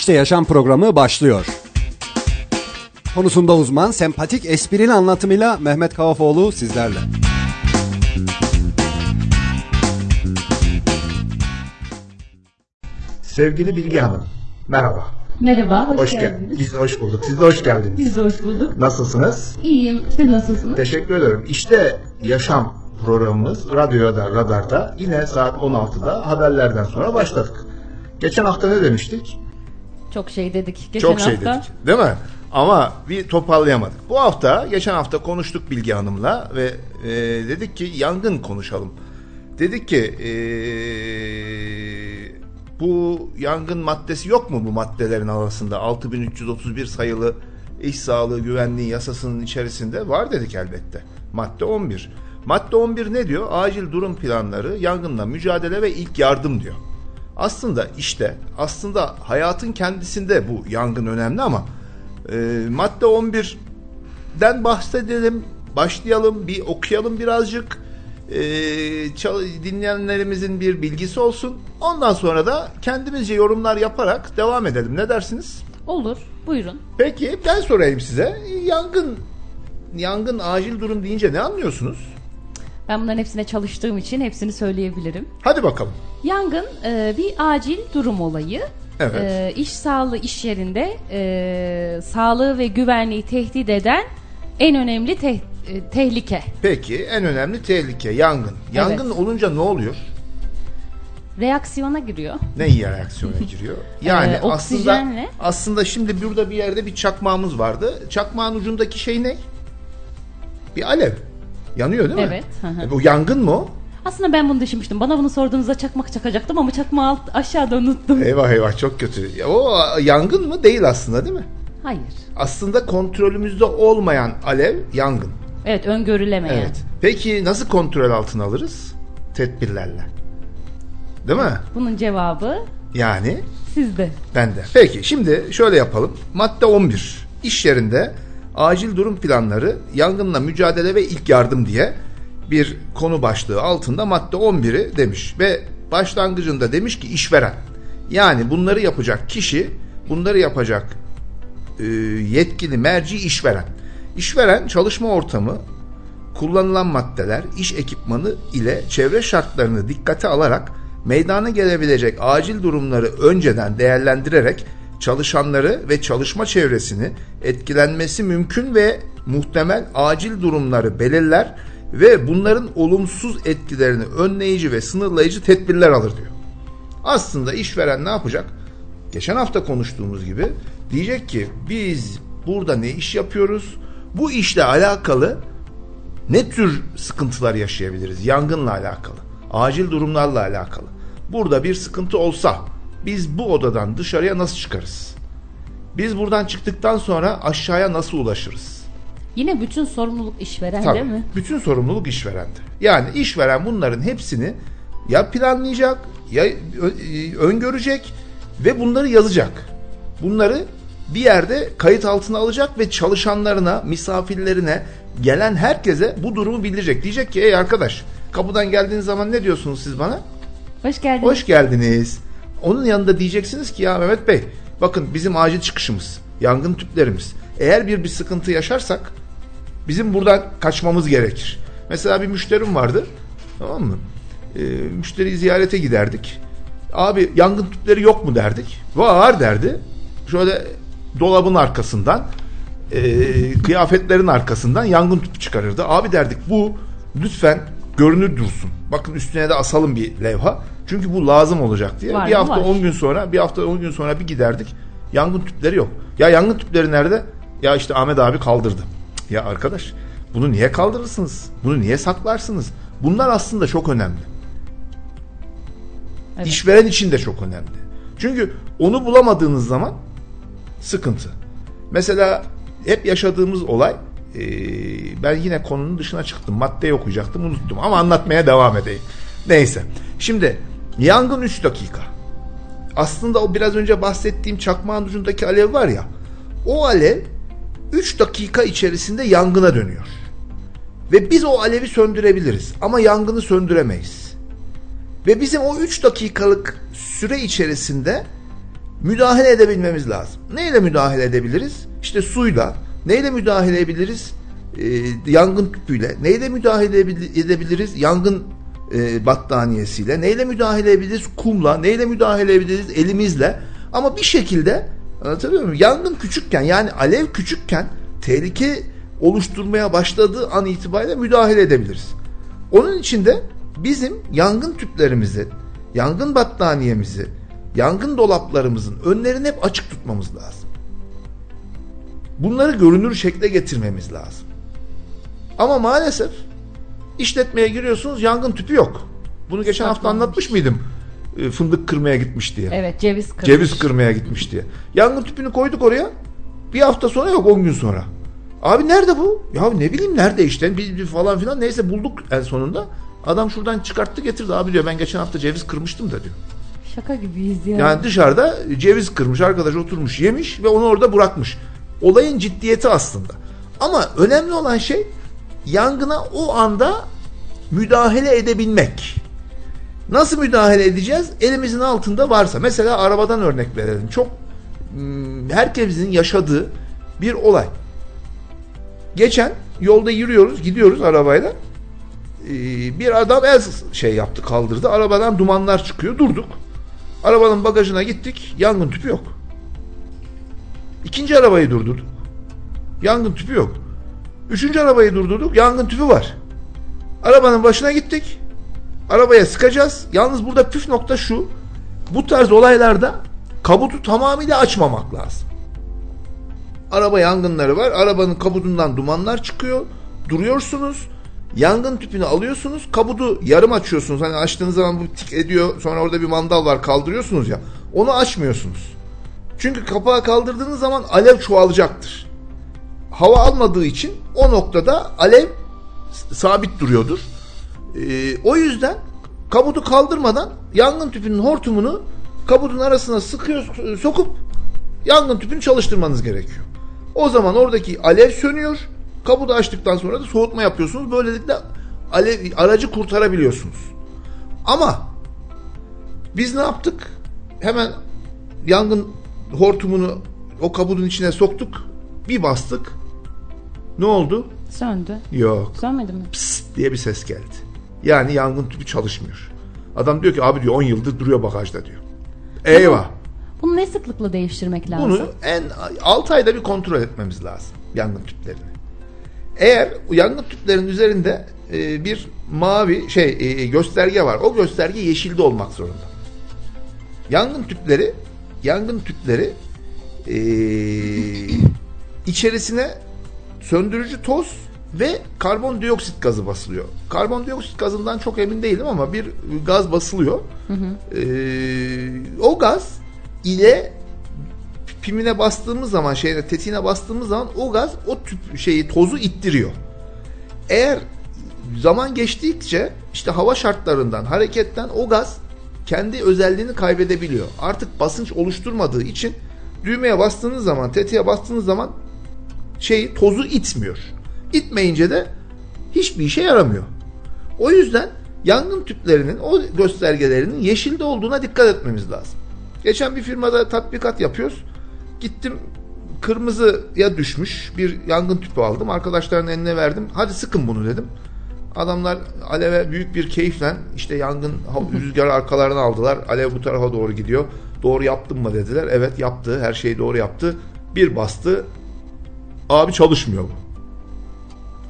İşte Yaşam programı başlıyor. Konusunda uzman, sempatik, esprili anlatımıyla Mehmet Kavafoğlu sizlerle. Sevgili Bilge Hanım, merhaba. Merhaba, hoş, Hoş geldiniz. geldiniz. Biz de hoş bulduk. Siz de hoş geldiniz. Biz de hoş bulduk. Nasılsınız? İyiyim, siz nasılsınız? Teşekkür ederim. İşte yaşam programımız radyoda, radarda yine saat 16'da haberlerden sonra başladık. Geçen hafta ne demiştik? Çok şey dedik. Geçen Çok şey hafta dedik. Değil mi? Ama bir toparlayamadık. Bu hafta, geçen hafta konuştuk Bilge Hanım'la ve e, dedik ki yangın konuşalım. Dedik ki e, bu yangın maddesi yok mu bu maddelerin arasında? 6331 sayılı iş sağlığı güvenliği yasasının içerisinde var dedik elbette. Madde 11. Madde 11 ne diyor? Acil durum planları, yangınla mücadele ve ilk yardım diyor. Aslında işte aslında hayatın kendisinde bu yangın önemli ama e, madde 11'den bahsedelim, başlayalım, bir okuyalım birazcık. E, dinleyenlerimizin bir bilgisi olsun. Ondan sonra da kendimizce yorumlar yaparak devam edelim. Ne dersiniz? olur. Buyurun. Peki ben sorayım size. Yangın yangın acil durum deyince ne anlıyorsunuz? Ben bunların hepsine çalıştığım için hepsini söyleyebilirim. Hadi bakalım. Yangın e, bir acil durum olayı. Evet. E, iş sağlığı iş yerinde e, sağlığı ve güvenliği tehdit eden en önemli te- e, tehlike. Peki en önemli tehlike yangın. Yangın olunca ne oluyor? Reaksiyona giriyor. Ne iyi reaksiyona giriyor? Yani Ee, aslında oksijenle. aslında şimdi burada bir yerde bir çakmağımız vardı. Çakmağın ucundaki şey ne? Bir alev. Yanıyor değil mi? Evet, hı hı. E, bu yangın mı o? Aslında ben bunu düşünmüştüm. Bana bunu sorduğunuzda çakmak çakacaktım ama çakmağı alt, aşağıda unuttum. Eyvah eyvah çok kötü. Ya, O yangın mı? Değil aslında değil mi? Hayır. Aslında kontrolümüzde olmayan alev yangın. Evet öngörülemeyen. Evet. Peki nasıl kontrol altına alırız? Tedbirlerle. Değil mi? Bunun cevabı Yani sizde. Bende. Peki şimdi şöyle yapalım. Madde 11. İş yerinde acil durum planları, yangınla mücadele ve ilk yardım diye bir konu başlığı altında madde 11'i demiş ve başlangıcında demiş ki işveren. Yani bunları yapacak kişi, bunları yapacak e, yetkili merci işveren. İşveren çalışma ortamı, kullanılan maddeler, iş ekipmanı ile çevre şartlarını dikkate alarak meydana gelebilecek acil durumları önceden değerlendirerek çalışanları ve çalışma çevresini etkilenmesi mümkün ve muhtemel acil durumları belirler ve bunların olumsuz etkilerini önleyici ve sınırlayıcı tedbirler alır diyor. Aslında işveren ne yapacak? Geçen hafta konuştuğumuz gibi diyecek ki biz burada ne iş yapıyoruz? Bu işle alakalı ne tür sıkıntılar yaşayabiliriz? Yangınla alakalı, acil durumlarla alakalı. Burada bir sıkıntı olsa biz bu odadan dışarıya nasıl çıkarız? Biz buradan çıktıktan sonra aşağıya nasıl ulaşırız? Yine bütün sorumluluk işveren Tabii. değil mi? Bütün sorumluluk işverende. Yani işveren bunların hepsini ya planlayacak, ya e, öngörecek ve bunları yazacak. Bunları bir yerde kayıt altına alacak ve çalışanlarına, misafirlerine, gelen herkese bu durumu bildirecek. Diyecek ki ey arkadaş kapıdan geldiğiniz zaman ne diyorsunuz siz bana? Hoş geldiniz. Hoş geldiniz. Onun yanında diyeceksiniz ki ya Mehmet Bey bakın bizim acil çıkışımız, yangın tüplerimiz. Eğer bir bir sıkıntı yaşarsak bizim buradan kaçmamız gerekir. Mesela bir müşterim vardı. Tamam mı? Ee, müşteriyi ziyarete giderdik. Abi yangın tüpleri yok mu derdik. Var derdi. Şöyle dolabın arkasından e, kıyafetlerin arkasından yangın tüpü çıkarırdı. Abi derdik bu lütfen görünür dursun. Bakın üstüne de asalım bir levha. Çünkü bu lazım olacak diye. Var bir hafta Var. 10 gün sonra bir hafta 10 gün sonra bir giderdik. Yangın tüpleri yok. Ya yangın tüpleri nerede? Ya işte Ahmet abi kaldırdı. Ya arkadaş bunu niye kaldırırsınız? Bunu niye saklarsınız? Bunlar aslında çok önemli. Evet. İşveren için de çok önemli. Çünkü onu bulamadığınız zaman sıkıntı. Mesela hep yaşadığımız olay e, ben yine konunun dışına çıktım. Maddeyi okuyacaktım unuttum ama anlatmaya devam edeyim. Neyse. Şimdi yangın 3 dakika. Aslında o biraz önce bahsettiğim çakmağın ucundaki alev var ya. O alev 3 dakika içerisinde yangına dönüyor. Ve biz o alevi söndürebiliriz ama yangını söndüremeyiz. Ve bizim o 3 dakikalık süre içerisinde müdahale edebilmemiz lazım. Neyle müdahale edebiliriz? İşte suyla. Neyle müdahale edebiliriz? Ee, yangın tüpüyle. Neyle müdahale edebiliriz? Yangın e, battaniyesiyle. Neyle müdahale edebiliriz? Kumla. Neyle müdahale edebiliriz? Elimizle. Ama bir şekilde anlatabiliyor muyum? Yangın küçükken yani alev küçükken tehlike oluşturmaya başladığı an itibariyle müdahale edebiliriz. Onun için de bizim yangın tüplerimizi, yangın battaniyemizi, yangın dolaplarımızın önlerini hep açık tutmamız lazım. Bunları görünür şekle getirmemiz lazım. Ama maalesef işletmeye giriyorsunuz yangın tüpü yok. Bunu geçen hafta anlatmış mıydım? E, fındık kırmaya gitmiş diye. Evet ceviz kırmış. Ceviz kırmaya gitmiş diye. Yangın tüpünü koyduk oraya. Bir hafta sonra yok 10 gün sonra. Abi nerede bu? Ya ne bileyim nerede işte bir, bir falan filan neyse bulduk en sonunda. Adam şuradan çıkarttı getirdi abi diyor ben geçen hafta ceviz kırmıştım da diyor. Şaka gibiyiz ya. Yani dışarıda ceviz kırmış arkadaş oturmuş yemiş ve onu orada bırakmış. Olayın ciddiyeti aslında. Ama önemli olan şey yangına o anda müdahale edebilmek. Nasıl müdahale edeceğiz? Elimizin altında varsa. Mesela arabadan örnek verelim. Çok hmm, herkesin yaşadığı bir olay. Geçen yolda yürüyoruz, gidiyoruz arabayla. Ee, bir adam el şey yaptı, kaldırdı. Arabadan dumanlar çıkıyor. Durduk. Arabanın bagajına gittik. Yangın tüpü yok. İkinci arabayı durdurduk. Yangın tüpü yok. Üçüncü arabayı durdurduk. Yangın tüpü var. Arabanın başına gittik. Arabaya sıkacağız. Yalnız burada püf nokta şu. Bu tarz olaylarda kabutu tamamıyla açmamak lazım. Araba yangınları var. Arabanın kabutundan dumanlar çıkıyor. Duruyorsunuz. Yangın tüpünü alıyorsunuz. Kabudu yarım açıyorsunuz. Hani açtığınız zaman bu tik ediyor. Sonra orada bir mandal var kaldırıyorsunuz ya. Onu açmıyorsunuz. Çünkü kapağı kaldırdığınız zaman alev çoğalacaktır. Hava almadığı için o noktada alev sabit duruyordur. Ee, o yüzden kabudu kaldırmadan yangın tüpünün hortumunu kabudun arasına sıkıyor, sokup yangın tüpünü çalıştırmanız gerekiyor. O zaman oradaki alev sönüyor. Kabudu açtıktan sonra da soğutma yapıyorsunuz. Böylelikle alev, aracı kurtarabiliyorsunuz. Ama biz ne yaptık? Hemen yangın hortumunu o kabudun içine soktuk. Bir bastık. Ne oldu? Söndü. Yok. Sönmedi mi? Psst diye bir ses geldi. Yani yangın tüpü çalışmıyor. Adam diyor ki abi diyor 10 yıldır duruyor bagajda diyor. Eyvah. Bunu ne sıklıkla değiştirmek lazım? Bunu en 6 ayda bir kontrol etmemiz lazım yangın tüplerini. Eğer yangın tüplerinin üzerinde e, bir mavi şey e, gösterge var. O gösterge yeşilde olmak zorunda. Yangın tüpleri yangın tüpleri e, içerisine söndürücü toz ve karbondioksit gazı basılıyor. Karbondioksit gazından çok emin değilim ama bir gaz basılıyor. Hı hı. Ee, o gaz ile pimine bastığımız zaman şeyine tetiğine bastığımız zaman o gaz o tüp şeyi tozu ittiriyor. Eğer zaman geçtikçe işte hava şartlarından hareketten o gaz kendi özelliğini kaybedebiliyor. Artık basınç oluşturmadığı için düğmeye bastığınız zaman, tetiğe bastığınız zaman şeyi tozu itmiyor. İtmeyince de hiçbir işe yaramıyor. O yüzden yangın tüplerinin o göstergelerinin yeşilde olduğuna dikkat etmemiz lazım. Geçen bir firmada tatbikat yapıyoruz. Gittim kırmızıya düşmüş bir yangın tüpü aldım. Arkadaşların eline verdim. Hadi sıkın bunu dedim. Adamlar aleve büyük bir keyifle işte yangın rüzgarı arkalarına aldılar. Alev bu tarafa doğru gidiyor. Doğru yaptın mı dediler. Evet yaptı. Her şeyi doğru yaptı. Bir bastı. Abi çalışmıyor bu.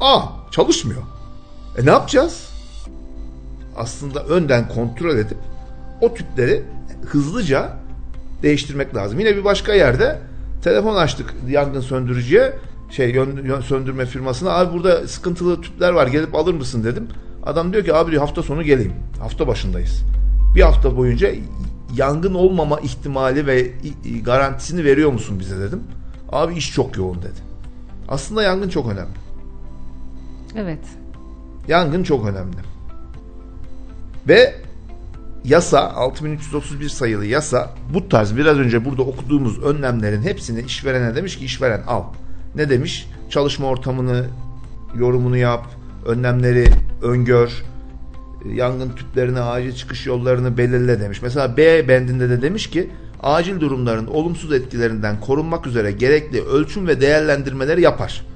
Aa çalışmıyor. E ne yapacağız? Aslında önden kontrol edip o tüpleri hızlıca değiştirmek lazım. Yine bir başka yerde telefon açtık yangın söndürücüye şey yön, yön, söndürme firmasına abi burada sıkıntılı tüpler var gelip alır mısın dedim. Adam diyor ki abi diyor hafta sonu geleyim. Hafta başındayız. Bir hafta boyunca yangın olmama ihtimali ve garantisini veriyor musun bize dedim. Abi iş çok yoğun dedi. Aslında yangın çok önemli. Evet. Yangın çok önemli. Ve yasa 6331 sayılı yasa bu tarz biraz önce burada okuduğumuz önlemlerin hepsini işverene demiş ki işveren al. Ne demiş? Çalışma ortamını yorumunu yap, önlemleri öngör, yangın tüplerini, acil çıkış yollarını belirle demiş. Mesela B bendinde de demiş ki acil durumların olumsuz etkilerinden korunmak üzere gerekli ölçüm ve değerlendirmeleri yapar.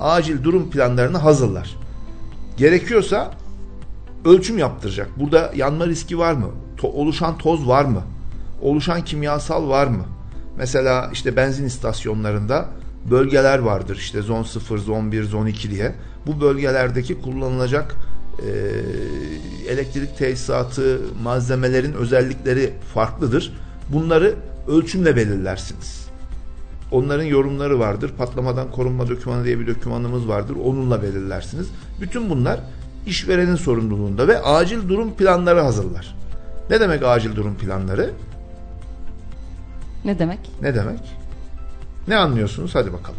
Acil durum planlarını hazırlar. Gerekiyorsa ölçüm yaptıracak. Burada yanma riski var mı? To- oluşan toz var mı? Oluşan kimyasal var mı? Mesela işte benzin istasyonlarında bölgeler vardır. İşte zon 0, zon 1, zon 2 diye. Bu bölgelerdeki kullanılacak e, elektrik tesisatı, malzemelerin özellikleri farklıdır. Bunları ölçümle belirlersiniz. Onların yorumları vardır. Patlamadan korunma dokümanı diye bir dokümanımız vardır. Onunla belirlersiniz. Bütün bunlar işverenin sorumluluğunda ve acil durum planları hazırlar. Ne demek acil durum planları? Ne demek? Ne demek? Ne anlıyorsunuz? Hadi bakalım.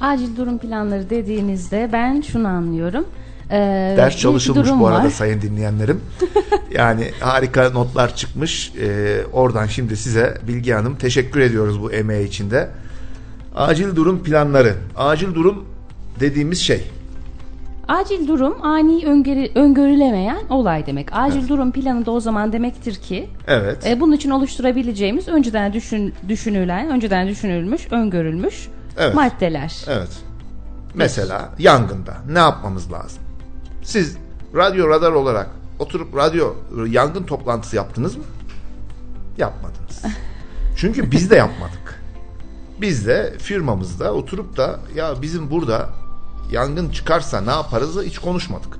Acil durum planları dediğinizde ben şunu anlıyorum. Ee, Ders çalışılmış bu arada var. sayın dinleyenlerim. yani harika notlar çıkmış. Ee, oradan şimdi size Bilgi Hanım teşekkür ediyoruz bu emeği içinde. Acil durum planları. Acil durum dediğimiz şey. Acil durum ani öngörü, öngörülemeyen olay demek. Acil durum planı da o zaman demektir ki Evet. e, bunun için oluşturabileceğimiz önceden düşün, düşünülen, önceden düşünülmüş, öngörülmüş Evet. maddeler. Evet. Mesela yangında ne yapmamız lazım? Siz radyo radar olarak oturup radyo yangın toplantısı yaptınız mı? Yapmadınız. Çünkü biz de yapmadık. Biz de firmamızda oturup da ya bizim burada yangın çıkarsa ne yaparız hiç konuşmadık.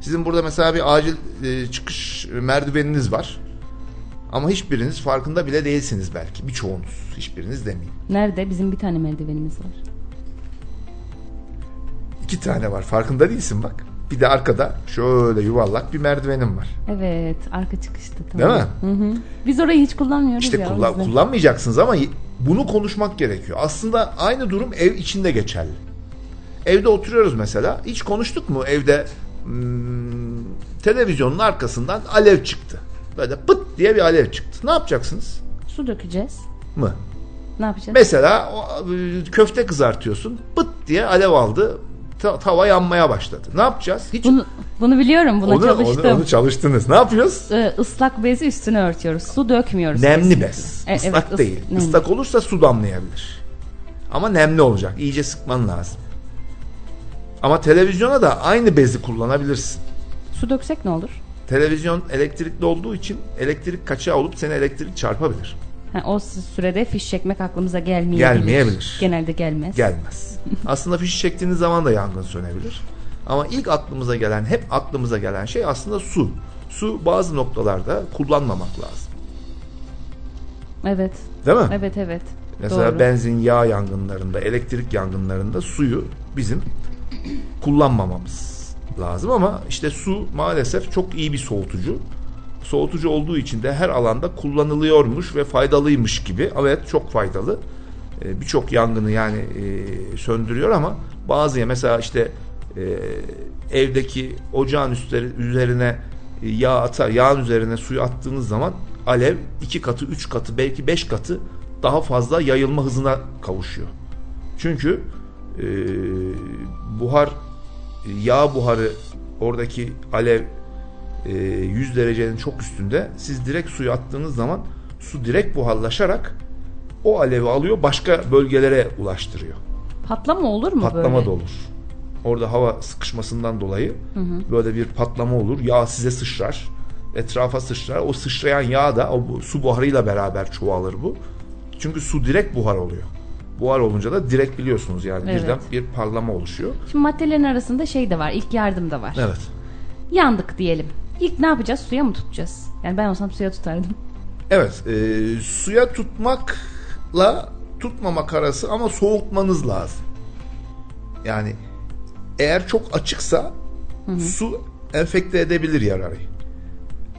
Sizin burada mesela bir acil e, çıkış merdiveniniz var. Ama hiçbiriniz farkında bile değilsiniz belki. Birçoğunuz. Hiçbiriniz demeyeyim. Nerede? Bizim bir tane merdivenimiz var. İki tane var. Farkında değilsin bak. Bir de arkada şöyle yuvarlak bir merdivenim var. Evet, arka çıkışta. Tamam. Değil mi? Hı hı. Biz orayı hiç kullanmıyoruz İşte ya. o kullan- kullanmayacaksınız ama bunu konuşmak gerekiyor. Aslında aynı durum ev içinde geçerli. Evde oturuyoruz mesela. Hiç konuştuk mu evde hmm, televizyonun arkasından alev çıktı. Böyle pıt diye bir alev çıktı. Ne yapacaksınız? Su dökeceğiz. Mı? Ne yapacağız? Mesela e, köfte kızartıyorsun. Pıt diye alev aldı. Ta- tava yanmaya başladı. Ne yapacağız? Hiç Bunu, bunu biliyorum. Buna onu, çalıştım. onu, onu çalıştınız. Ne yapıyoruz? Ee, ıslak bezi üstüne örtüyoruz. Su dökmüyoruz. Nemli bez. E, Islak evet, değil. nemli. Islak olursa su damlayabilir. Ama nemli olacak. İyice sıkman lazım. Ama televizyona da aynı bezi kullanabilirsin. Su döksek ne olur? Televizyon elektrikli olduğu için elektrik kaçağı olup seni elektrik çarpabilir. Ha, o sürede fiş çekmek aklımıza gelmeyebilir. Gelmeyebilir. Genelde gelmez. Gelmez. aslında fişi çektiğiniz zaman da yangın sönebilir. Ama ilk aklımıza gelen, hep aklımıza gelen şey aslında su. Su bazı noktalarda kullanmamak lazım. Evet. Değil mi? Evet evet. Mesela Doğru. benzin, yağ yangınlarında, elektrik yangınlarında suyu bizim kullanmamamız lazım ama işte su maalesef çok iyi bir soğutucu. Soğutucu olduğu için de her alanda kullanılıyormuş ve faydalıymış gibi. Evet çok faydalı. Ee, Birçok yangını yani e, söndürüyor ama bazıya mesela işte e, evdeki ocağın üzerine e, yağ atar, yağın üzerine suyu attığınız zaman alev iki katı, üç katı, belki beş katı daha fazla yayılma hızına kavuşuyor. Çünkü e, buhar, yağ buharı oradaki alev e, 100 derecenin çok üstünde. Siz direkt suyu attığınız zaman su direkt buharlaşarak o alevi alıyor başka bölgelere ulaştırıyor. Patlama olur mu Patlama böyle? da olur. Orada hava sıkışmasından dolayı böyle bir patlama olur. Yağ size sıçrar. Etrafa sıçrar. O sıçrayan yağ da o su buharıyla beraber çoğalır bu. Çünkü su direkt buhar oluyor. Buhar olunca da direkt biliyorsunuz yani Evet. birden bir parlama oluşuyor. Şimdi maddelerin arasında şey de var. İlk yardım da var. Evet. Yandık diyelim. İlk ne yapacağız? Suya mı tutacağız? Yani ben olsam suya tutardım. Evet, e, suya tutmakla tutmamak arası ama soğutmanız lazım. Yani eğer çok açıksa su enfekte edebilir yarayı.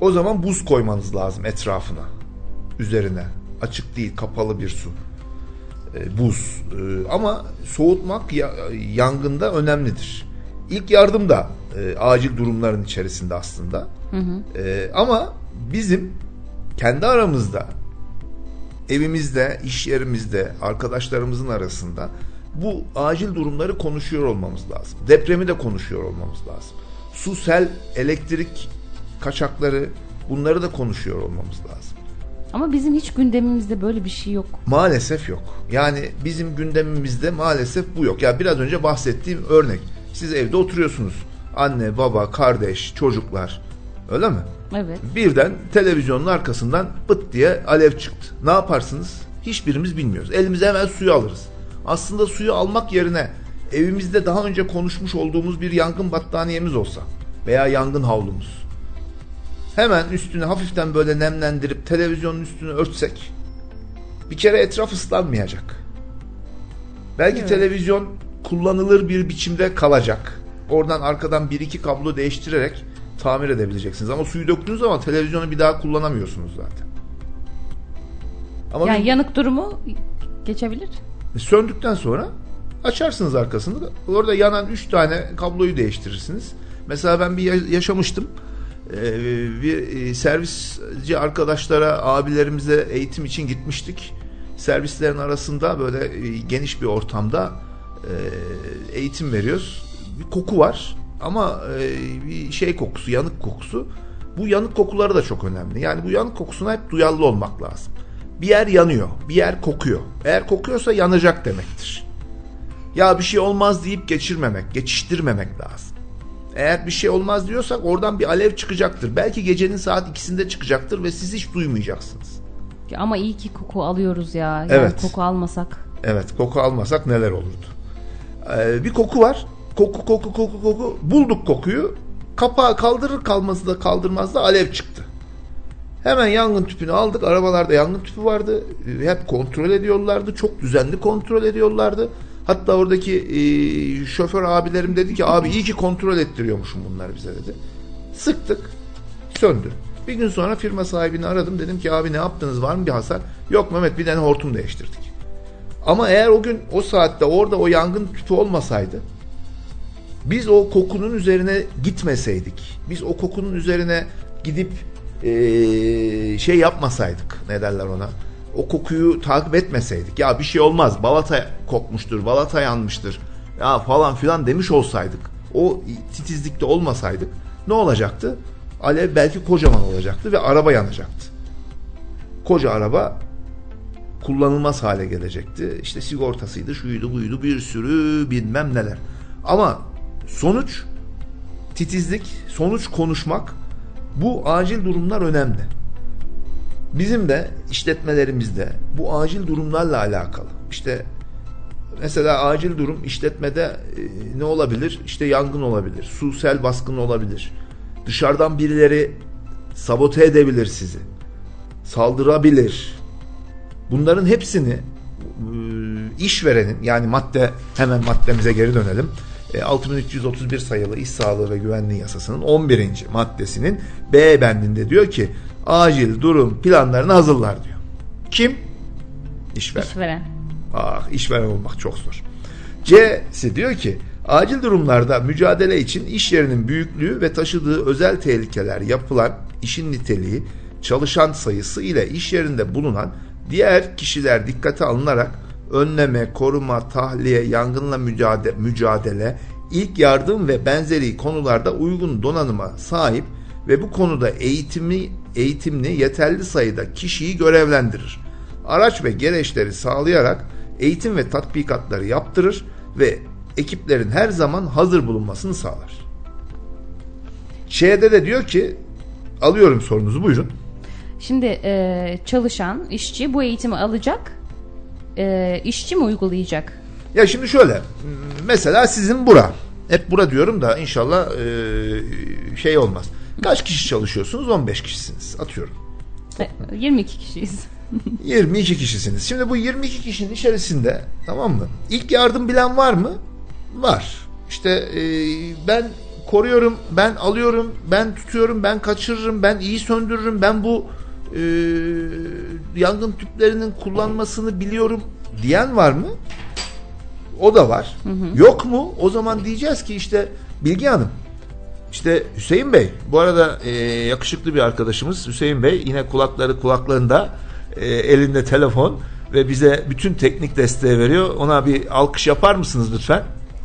O zaman buz koymanız lazım etrafına, üzerine. Açık değil, kapalı bir su. E, buz. E, ama soğutmak ya- yangında önemlidir. İlk yardım da e, acil durumların içerisinde aslında. E, ama bizim kendi aramızda evimizde, iş yerimizde, arkadaşlarımızın arasında bu acil durumları konuşuyor olmamız lazım. Depremi de konuşuyor olmamız lazım. Su, sel, elektrik kaçakları bunları da konuşuyor olmamız lazım. Ama bizim hiç gündemimizde böyle bir şey yok. Maalesef yok. Yani bizim gündemimizde maalesef bu yok. Ya biraz önce bahsettiğim örnek. Siz evde oturuyorsunuz. Anne, baba, kardeş, çocuklar. Öyle mi? Evet. Birden televizyonun arkasından pıt diye alev çıktı. Ne yaparsınız? Hiçbirimiz bilmiyoruz. Elimize hemen suyu alırız. Aslında suyu almak yerine evimizde daha önce konuşmuş olduğumuz bir yangın battaniyemiz olsa veya yangın havlumuz. Hemen üstünü hafiften böyle nemlendirip televizyonun üstünü örtsek bir kere etraf ıslanmayacak. Belki Evet. televizyon kullanılır bir biçimde kalacak. Oradan arkadan bir iki kablo değiştirerek tamir edebileceksiniz. Ama suyu döktüğünüz zaman televizyonu bir daha kullanamıyorsunuz zaten. Ama Yani bir- yanık durumu geçebilir. söndükten sonra açarsınız arkasını da orada yanan 3 tane kabloyu değiştirirsiniz. Mesela ben bir ya- yaşamıştım. Ee, bir e, servisci arkadaşlara, abilerimize eğitim için gitmiştik. Servislerin arasında böyle e, geniş bir ortamda e, eğitim veriyoruz. Bir koku var ama bir şey kokusu, yanık kokusu. Bu yanık kokuları da çok önemli. Yani bu yanık kokusuna hep duyarlı olmak lazım. Bir yer yanıyor, bir yer kokuyor. Eğer kokuyorsa yanacak demektir. Ya bir şey olmaz deyip geçirmemek, geçiştirmemek lazım. Eğer bir şey olmaz diyorsak oradan bir alev çıkacaktır. Belki gecenin saat ikisinde çıkacaktır ve siz hiç duymayacaksınız. Ya Ama iyi ki koku alıyoruz ya. Yani Evet. koku almasak. Evet koku almasak neler olurdu? Ee, bir koku var. Koku koku koku koku. Bulduk kokuyu. Kapağı kaldırır kalması da kaldırmaz da alev çıktı. Hemen yangın tüpünü aldık. Arabalarda yangın tüpü vardı. Hep kontrol ediyorlardı. Çok düzenli kontrol ediyorlardı. Hatta oradaki e, şoför abilerim dedi ki abi iyi ki kontrol ettiriyormuşum bunlar bize dedi. Sıktık. Söndü. Bir gün sonra firma sahibini aradım. Dedim ki abi ne yaptınız var mı bir hasar? Yok Mehmet bir tane hortum değiştirdik. Ama eğer o gün o saatte orada o yangın tüpü olmasaydı biz o kokunun üzerine gitmeseydik, biz o kokunun üzerine gidip eee, şey yapmasaydık, ne derler ona, o kokuyu takip etmeseydik, ya bir şey olmaz, balata kokmuştur, balata yanmıştır, ya falan filan demiş olsaydık, o titizlikte olmasaydık ne olacaktı? Alev belki kocaman olacaktı ve araba yanacaktı. Koca araba kullanılmaz hale gelecekti. İşte sigortasıydı, şuydu, buydu, bir sürü bilmem neler. Ama sonuç titizlik, sonuç konuşmak bu acil durumlar önemli. Bizim de işletmelerimizde bu acil durumlarla alakalı. İşte mesela acil durum işletmede e, ne olabilir? İşte yangın olabilir, su sel baskını olabilir. Dışarıdan birileri sabote edebilir sizi. Saldırabilir. Bunların hepsini e, işverenin yani madde hemen maddemize geri dönelim. E, 6331 sayılı İş Sağlığı ve Güvenliği Yasası'nın 11. maddesinin B bendinde diyor ki acil durum planlarını hazırlar diyor. Kim? İşveren. İşveren. Ah işveren olmak çok zor. C'si diyor ki acil durumlarda mücadele için iş yerinin büyüklüğü ve taşıdığı özel tehlikeler yapılan işin niteliği, çalışan sayısı ile iş yerinde bulunan diğer kişiler dikkate alınarak önleme, koruma, tahliye, yangınla mücadele, mücadele, ilk yardım ve benzeri konularda uygun donanıma sahip ve bu konuda eğitimi eğitimli yeterli sayıda kişiyi görevlendirir. Araç ve gereçleri sağlayarak eğitim ve tatbikatları yaptırır ve ekiplerin her zaman hazır bulunmasını sağlar. Ç'de de diyor ki alıyorum sorunuzu buyurun. Şimdi e, çalışan işçi bu eğitimi alacak. E, işçi mi uygulayacak? Ya şimdi şöyle mesela sizin bura hep bura diyorum da inşallah e, şey olmaz. Kaç kişi çalışıyorsunuz? 15 kişisiniz atıyorum. E, 22 kişiyiz. 22 kişisiniz. Şimdi bu 22 kişinin içerisinde tamam mı? İlk yardım bilen var mı? Var. İşte e, ben koruyorum, ben alıyorum, ben tutuyorum, ben kaçırırım, ben iyi söndürürüm, ben bu e, yangın tüplerinin kullanmasını biliyorum diyen var mı? O da var. Yok mu? O zaman diyeceğiz ki işte Bilgi Hanım işte Hüseyin Bey, bu arada e, yakışıklı bir arkadaşımız Hüseyin Bey yine kulakları kulaklarında, e, elinde telefon ve bize bütün teknik desteği veriyor. Ona bir alkış yapar mısınız lütfen?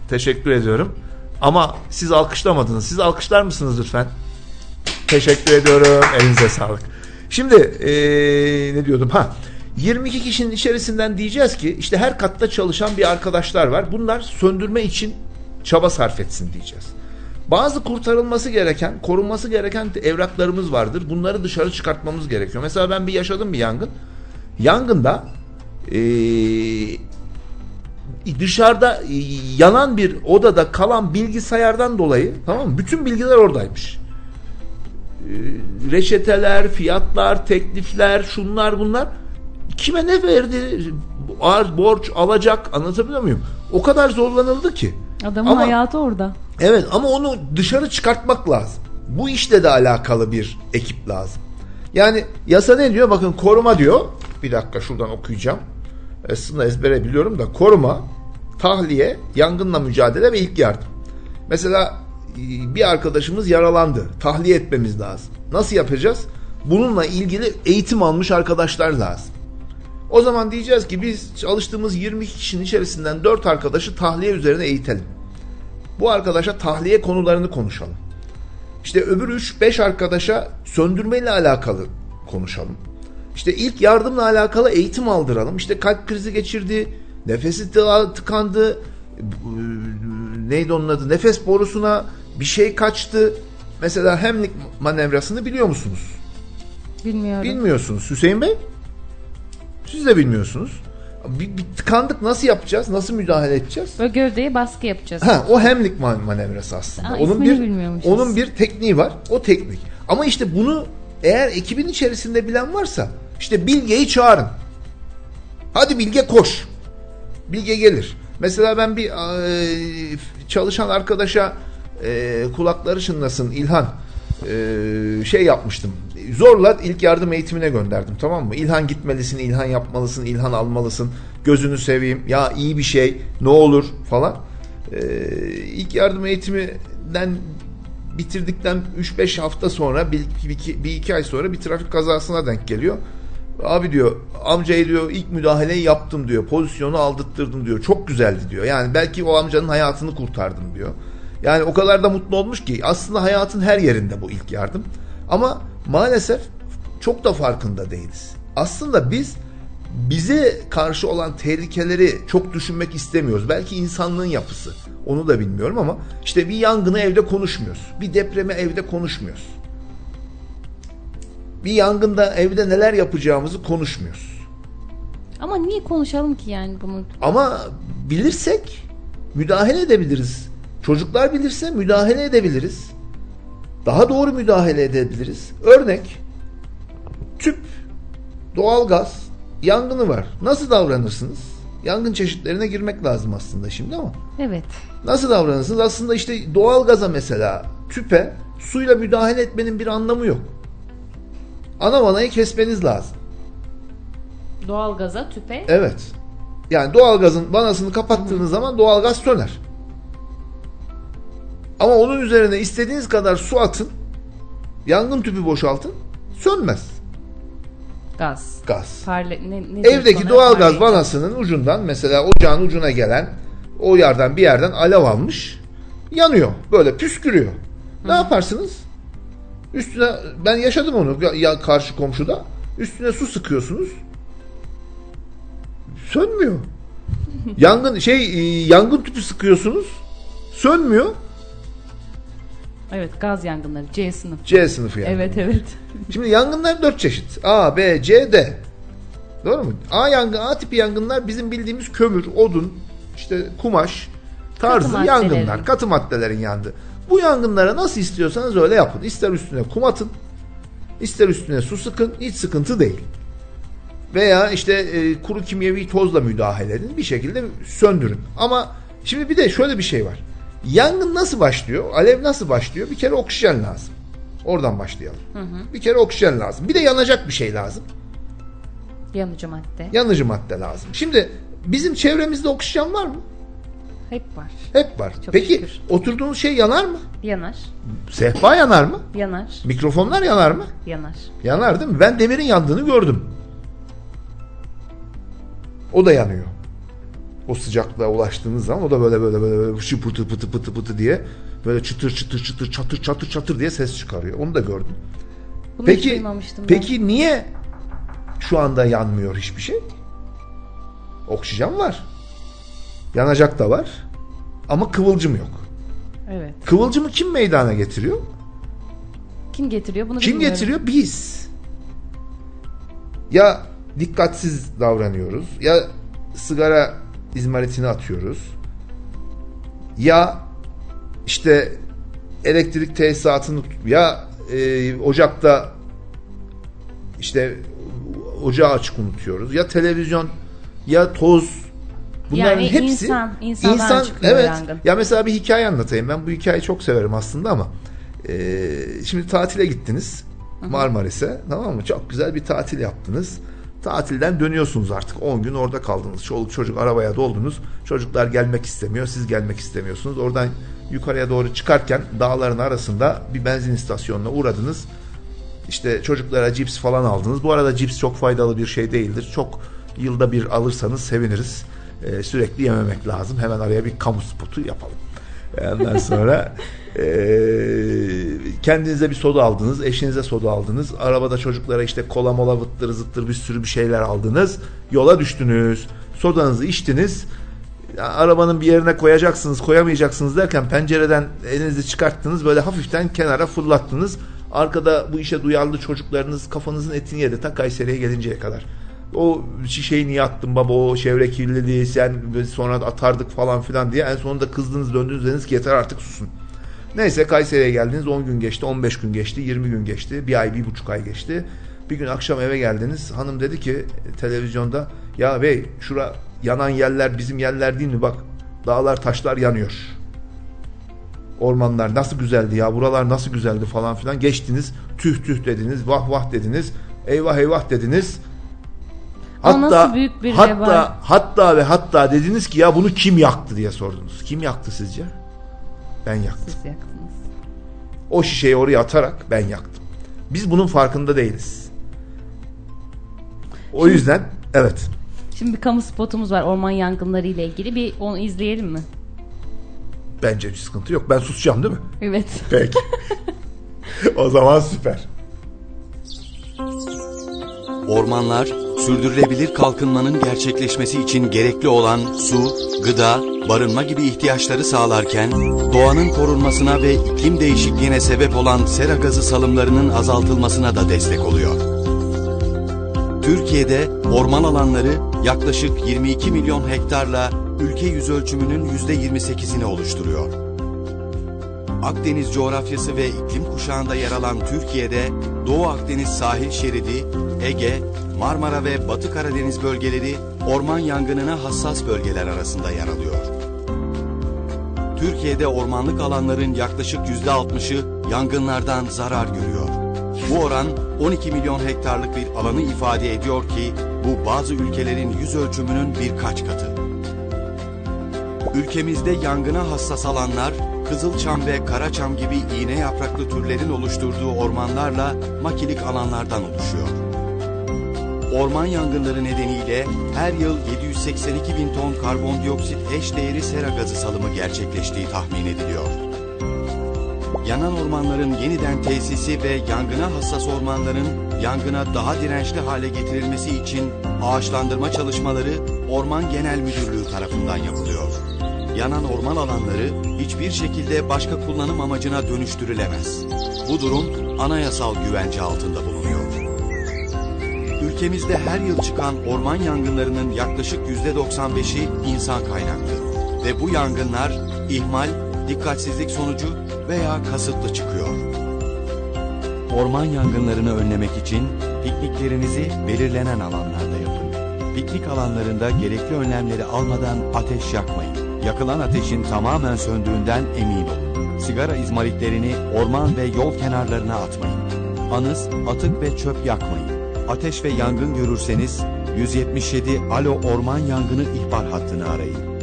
Teşekkür ediyorum. Ama siz alkışlamadınız. Siz alkışlar mısınız lütfen? Teşekkür ediyorum. Elinize sağlık. Şimdi ee, ne diyordum? Ha 22 kişinin içerisinden diyeceğiz ki işte her katta çalışan bir arkadaşlar var. Bunlar söndürme için çaba sarf etsin diyeceğiz. Bazı kurtarılması gereken, korunması gereken evraklarımız vardır. Bunları dışarı çıkartmamız gerekiyor. Mesela ben bir yaşadım bir yangın. Yangında ee, dışarıda e, yanan bir odada kalan bilgisayardan dolayı tamam mı? Bütün bilgiler oradaymış. E, reçeteler, fiyatlar, teklifler, şunlar bunlar kime ne verdi? Borç alacak anlatabiliyor muyum? O kadar zorlanıldı ki. Adamın Ama- hayatı orada. Evet ama onu dışarı çıkartmak lazım. Bu işle de alakalı bir ekip lazım. Yani yasa ne diyor? Bakın koruma diyor. Bir dakika şuradan okuyacağım. Aslında ezbere biliyorum da koruma, tahliye, yangınla mücadele ve ilk yardım. Mesela e, bir arkadaşımız yaralandı. Tahliye etmemiz lazım. Nasıl yapacağız? Bununla ilgili eğitim almış arkadaşlar lazım. O zaman diyeceğiz ki biz çalıştığımız 22 kişinin içerisinden 4 arkadaşı tahliye üzerine eğitelim. Bu arkadaşa tahliye konularını konuşalım. İşte öbür 3-5 arkadaşa söndürmeyle alakalı konuşalım. İşte ilk yardımla alakalı eğitim aldıralım. İşte kalp krizi geçirdi, nefesi tıkandı, e, neydi onun adı? Nefes borusuna bir şey kaçtı. Mesela hemlik manevrasını biliyor musunuz? Bilmiyorum. Bilmiyorsunuz Hüseyin Bey. Siz de bilmiyorsunuz. Bir, bir tıkandık nasıl yapacağız? Nasıl müdahale edeceğiz? Böyle gövdeye baskı yapacağız. Ha, o hemlik man- manevrası aslında. Aa, onun bir onun bir tekniği var. O teknik. Ama işte bunu eğer ekibin içerisinde bilen varsa işte Bilge'yi çağırın. Hadi Bilge koş. Bilge gelir. Mesela ben bir e, çalışan arkadaşa e, kulakları çınlasın İlhan e, şey yapmıştım. Zorla ilk yardım eğitimine gönderdim tamam mı? İlhan gitmelisin, İlhan yapmalısın, İlhan almalısın. Gözünü seveyim. Ya iyi bir şey. Ne olur falan. E, ilk yardım eğitiminden bitirdikten 3-5 hafta sonra bir, bir, iki, bir iki ay sonra bir trafik kazasına denk geliyor. Abi diyor amcayı diyor ilk müdahaleyi yaptım diyor. Pozisyonu aldırttırdım diyor. Çok güzeldi diyor. Yani belki o amcanın hayatını kurtardım diyor. Yani o kadar da mutlu olmuş ki aslında hayatın her yerinde bu ilk yardım. Ama maalesef çok da farkında değiliz. Aslında biz bize karşı olan tehlikeleri çok düşünmek istemiyoruz. Belki insanlığın yapısı. Onu da bilmiyorum ama işte bir yangını evde konuşmuyoruz. Bir depremi evde konuşmuyoruz. Bir yangında evde neler yapacağımızı konuşmuyoruz. Ama niye konuşalım ki yani bunu? Ama bilirsek müdahale edebiliriz. Çocuklar bilirse müdahale edebiliriz. Daha doğru müdahale edebiliriz. Örnek tüp, doğalgaz, yangını var. Nasıl davranırsınız? Yangın çeşitlerine girmek lazım aslında şimdi ama. Evet. Nasıl davranırsınız? Aslında işte doğalgaza mesela tüpe suyla müdahale etmenin bir anlamı yok. Ana vanayı kesmeniz lazım. Doğalgaza, tüpe. Evet. Yani doğalgazın vanasını kapattığınız zaman doğalgaz söner. Ama onun üzerine istediğiniz kadar su atın. Yangın tüpü boşaltın. Sönmez Gaz. gaz. Parle, ne, ne Evdeki doğalgaz Parlayıcı. vanasının ucundan mesela ocağın ucuna gelen o yerden bir yerden alev almış. Yanıyor. Böyle püskürüyor. Ne yaparsınız? Üstüne ben yaşadım onu ya, ya karşı komşuda. Üstüne su sıkıyorsunuz. Sönmüyor. yangın şey e, yangın tüpü sıkıyorsunuz. Sönmüyor. Evet gaz yangınları C sınıf. C sınıfı yani. Evet evet. Şimdi yangınlar dört çeşit. A, B, C, D. Doğru mu? A yangın, A tipi yangınlar bizim bildiğimiz kömür, odun, işte kumaş tarzı Katı yangınlar, katı maddelerin yandığı. Bu yangınlara nasıl istiyorsanız öyle yapın. İster üstüne kum atın, ister üstüne su sıkın, hiç sıkıntı değil. Veya işte e, kuru kimyevi tozla müdahale edin, bir şekilde söndürün. Ama şimdi bir de şöyle bir şey var. Yangın nasıl başlıyor? Alev nasıl başlıyor? Bir kere oksijen lazım. Oradan başlayalım. Bir kere oksijen lazım. Bir de yanacak bir şey lazım. Yanıcı madde. Yanıcı madde lazım. Şimdi bizim çevremizde oksijen var mı? Hep var. Hep var. Çok Peki şükür. oturduğunuz şey yanar mı? Yanar. Sehpa yanar mı? Yanar. Mikrofonlar yanar mı? Yanar. Yanar değil mi? Ben demirin yandığını gördüm. O da yanıyor. O sıcaklığa ulaştığınız zaman o da böyle böyle böyle, böyle şı pıtı pıtı pıtı pıtı diye böyle çıtır çıtır çıtır çatır çatır çatır diye ses çıkarıyor. Onu da gördüm. Bunu Peki peki niye şu anda yanmıyor hiçbir şey? Oksijen var. Yanacak da var. Ama kıvılcım yok. Evet. Kıvılcımı kim meydana getiriyor? Kim getiriyor bunu Kim bilmiyorum. getiriyor? Biz. Ya dikkatsiz davranıyoruz ya sigara izmaritini atıyoruz. Ya işte elektrik tesisatını ya e, ocakta işte ocağı açık unutuyoruz. Ya televizyon ya toz Bunların Yani hepsi insan- insandan çıkıyor evet. yangın. Ya mesela bir hikaye anlatayım. Ben bu hikayeyi çok severim aslında ama e, şimdi tatile gittiniz Marmaris'e tamam mı? Çok güzel bir tatil yaptınız. Tatilden dönüyorsunuz artık. 10 gün orada kaldınız. Çoluk çocuk arabaya doldunuz. Çocuklar gelmek istemiyor. Siz gelmek istemiyorsunuz. Oradan yukarıya doğru çıkarken dağların arasında bir benzin istasyonuna uğradınız. İşte çocuklara cips falan aldınız. Bu arada cips çok faydalı bir şey değildir. Çok yılda bir alırsanız seviniriz. Ee, sürekli yememek lazım. Hemen araya bir kamu spotu yapalım. Ondan sonra eee, kendinize bir soda aldınız, eşinize soda aldınız, arabada çocuklara işte kola mola vıttır zıttır bir sürü bir şeyler aldınız, yola düştünüz, sodanızı içtiniz, arabanın bir yerine koyacaksınız, koyamayacaksınız derken pencereden elinizi çıkarttınız, böyle hafiften kenara fırlattınız. Arkada bu işe duyarlı çocuklarınız kafanızın etini yedi ta Kayseri'ye gelinceye kadar. O şişeyi niye attın baba o çevre kirliliği sen sonra atardık falan filan diye en sonunda kızdınız döndünüz dediniz ki yeter artık susun. Neyse Kayseri'ye geldiniz 10 gün geçti 15 gün geçti 20 gün geçti bir ay bir buçuk ay geçti. Bir gün akşam eve geldiniz hanım dedi ki televizyonda ya bey şura yanan yerler bizim yerler değil mi bak dağlar taşlar yanıyor. Ormanlar nasıl güzeldi ya buralar nasıl güzeldi falan filan geçtiniz tüh tüh dediniz vah vah dediniz eyvah eyvah dediniz. O nasıl büyük bir hatta, vebal? hatta ve hatta dediniz ki ya bunu kim yaktı diye sordunuz. Kim yaktı sizce? Ben yaktım. Siz yaktınız. O şişeyi oraya atarak ben yaktım. Biz bunun farkında değiliz. O yüzden evet. Şimdi bir kamu spotumuz var orman yangınları ile ilgili. Bir onu izleyelim mi? Bence bir sıkıntı yok. Ben susacağım değil mi? Evet. Peki. o zaman süper. Ormanlar, sürdürülebilir kalkınmanın gerçekleşmesi için gerekli olan su, gıda, barınma gibi ihtiyaçları sağlarken, doğanın korunmasına ve iklim değişikliğine sebep olan sera gazı salımlarının azaltılmasına da destek oluyor. Türkiye'de orman alanları yaklaşık 22 milyon hektarla ülke yüz ölçümünün %28'ini oluşturuyor. Akdeniz coğrafyası ve iklim kuşağında yer alan Türkiye'de Doğu Akdeniz sahil şeridi, Ege, Marmara ve Batı Karadeniz bölgeleri orman yangınına hassas bölgeler arasında yer alıyor. Türkiye'de ormanlık alanların yaklaşık %60'ı yangınlardan zarar görüyor. Bu oran 12 milyon hektarlık bir alanı ifade ediyor ki bu bazı ülkelerin yüz ölçümünün birkaç katı. Ülkemizde yangına hassas alanlar, Kızılçam ve Karaçam gibi iğne yapraklı türlerin oluşturduğu ormanlarla makilik alanlardan oluşuyor. Orman yangınları nedeniyle her yıl 782 bin ton karbondioksit eş değeri sera gazı salımı gerçekleştiği tahmin ediliyor. Yanan ormanların yeniden tesisi ve yangına hassas ormanların yangına daha dirençli hale getirilmesi için ağaçlandırma çalışmaları Orman Genel Müdürlüğü tarafından yapılıyor. Yanan orman alanları hiçbir şekilde başka kullanım amacına dönüştürülemez. Bu durum anayasal güvence altında bulunuyor. Ülkemizde her yıl çıkan orman yangınlarının yaklaşık %95'i insan kaynaklı ve bu yangınlar ihmal, dikkatsizlik sonucu veya kasıtlı çıkıyor. Orman yangınlarını önlemek için pikniklerinizi belirlenen alanlarda yapın. Piknik alanlarında gerekli önlemleri almadan ateş yakmayın. Yakılan ateşin tamamen söndüğünden emin olun. Sigara izmaritlerini orman ve yol kenarlarına atmayın. Anız, atık ve çöp yakmayın. Ateş ve yangın görürseniz 177 Alo Orman Yangını ihbar hattını arayın.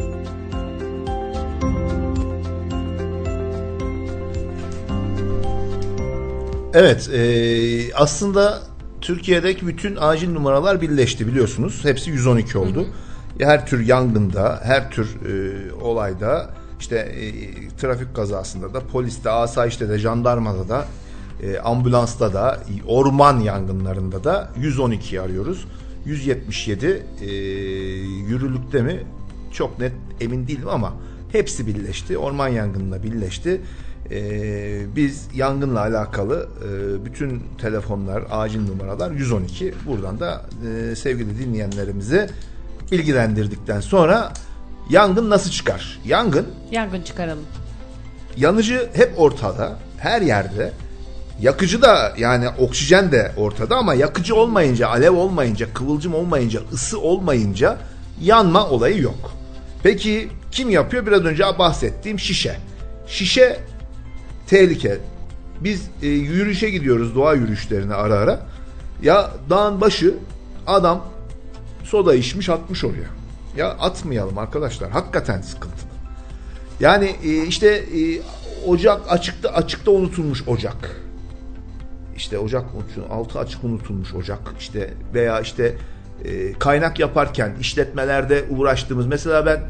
Evet, e, aslında Türkiye'deki bütün acil numaralar birleşti biliyorsunuz. Hepsi 112 oldu. Her tür yangında, her tür e, olayda, işte e, trafik kazasında da, poliste, asayişte de, jandarmada da, e, ambulansta da orman yangınlarında da 112 arıyoruz. 177 e, yürürlükte mi çok net emin değilim ama hepsi birleşti. Orman yangınına birleşti. E, biz yangınla alakalı e, bütün telefonlar, acil numaralar 112. Buradan da e, sevgili dinleyenlerimizi bilgilendirdikten sonra yangın nasıl çıkar? Yangın Yangın çıkaralım. yanıcı hep ortada, her yerde. Yakıcı da yani oksijen de ortada ama yakıcı olmayınca, alev olmayınca, kıvılcım olmayınca, ısı olmayınca yanma olayı yok. Peki kim yapıyor? Biraz önce bahsettiğim şişe. Şişe tehlike. Biz e, yürüyüşe gidiyoruz, doğa yürüyüşlerine ara ara. Ya dağın başı adam soda içmiş atmış oraya. Ya atmayalım arkadaşlar. Hakikaten sıkıntılı. Yani e, işte e, ocak açıkta açıkta unutulmuş ocak. İşte ocak unutulmuş, altı açık unutulmuş ocak. İşte veya işte e, kaynak yaparken işletmelerde uğraştığımız mesela ben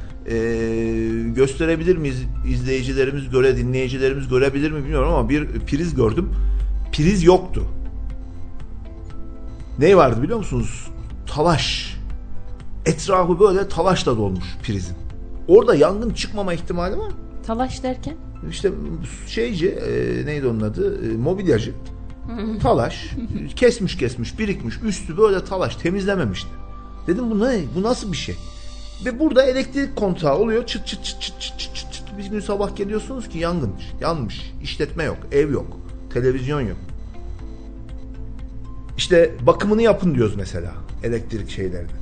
gösterebilir miyiz izleyicilerimiz göre dinleyicilerimiz görebilir mi bilmiyorum ama bir priz gördüm. Priz yoktu. Ne vardı biliyor musunuz? Talaş. Etrafı böyle talaşla dolmuş prizin. Orada yangın çıkmama ihtimali var mı? Talaş derken? İşte şeyci e, neydi onun adı? E, mobilyacı. Talaş. kesmiş kesmiş birikmiş. Üstü böyle talaş temizlememişti. Dedim bu ne? Bu nasıl bir şey? Ve burada elektrik kontağı oluyor. Çıt çıt çıt çıt çıt çıt çıt. Bir gün sabah geliyorsunuz ki yangınmış. Yanmış. İşletme yok. Ev yok. Televizyon yok. İşte bakımını yapın diyoruz mesela elektrik şeylerinde.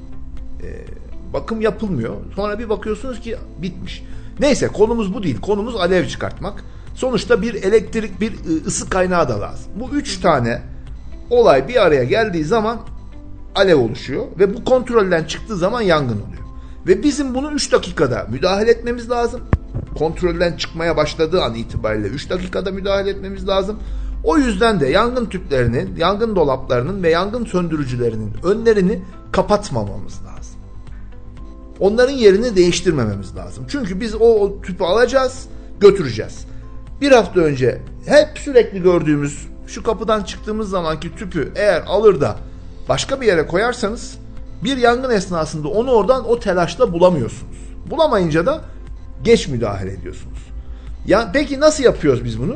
Ee, bakım yapılmıyor. Sonra bir bakıyorsunuz ki bitmiş. Neyse konumuz bu değil. Konumuz alev çıkartmak. Sonuçta bir elektrik, bir ı, ısı kaynağı da lazım. Bu üç tane olay bir araya geldiği zaman alev oluşuyor ve bu kontrolden çıktığı zaman yangın oluyor. Ve bizim bunu 3 dakikada müdahale etmemiz lazım. Kontrolden çıkmaya başladığı an itibariyle 3 dakikada müdahale etmemiz lazım. O yüzden de yangın tüplerinin, yangın dolaplarının ve yangın söndürücülerinin önlerini kapatmamamız lazım. Onların yerini değiştirmememiz lazım. Çünkü biz o, o tüpü alacağız, götüreceğiz. Bir hafta önce hep sürekli gördüğümüz şu kapıdan çıktığımız zamanki tüpü eğer alır da başka bir yere koyarsanız bir yangın esnasında onu oradan o telaşla bulamıyorsunuz. Bulamayınca da geç müdahale ediyorsunuz. Ya peki nasıl yapıyoruz biz bunu?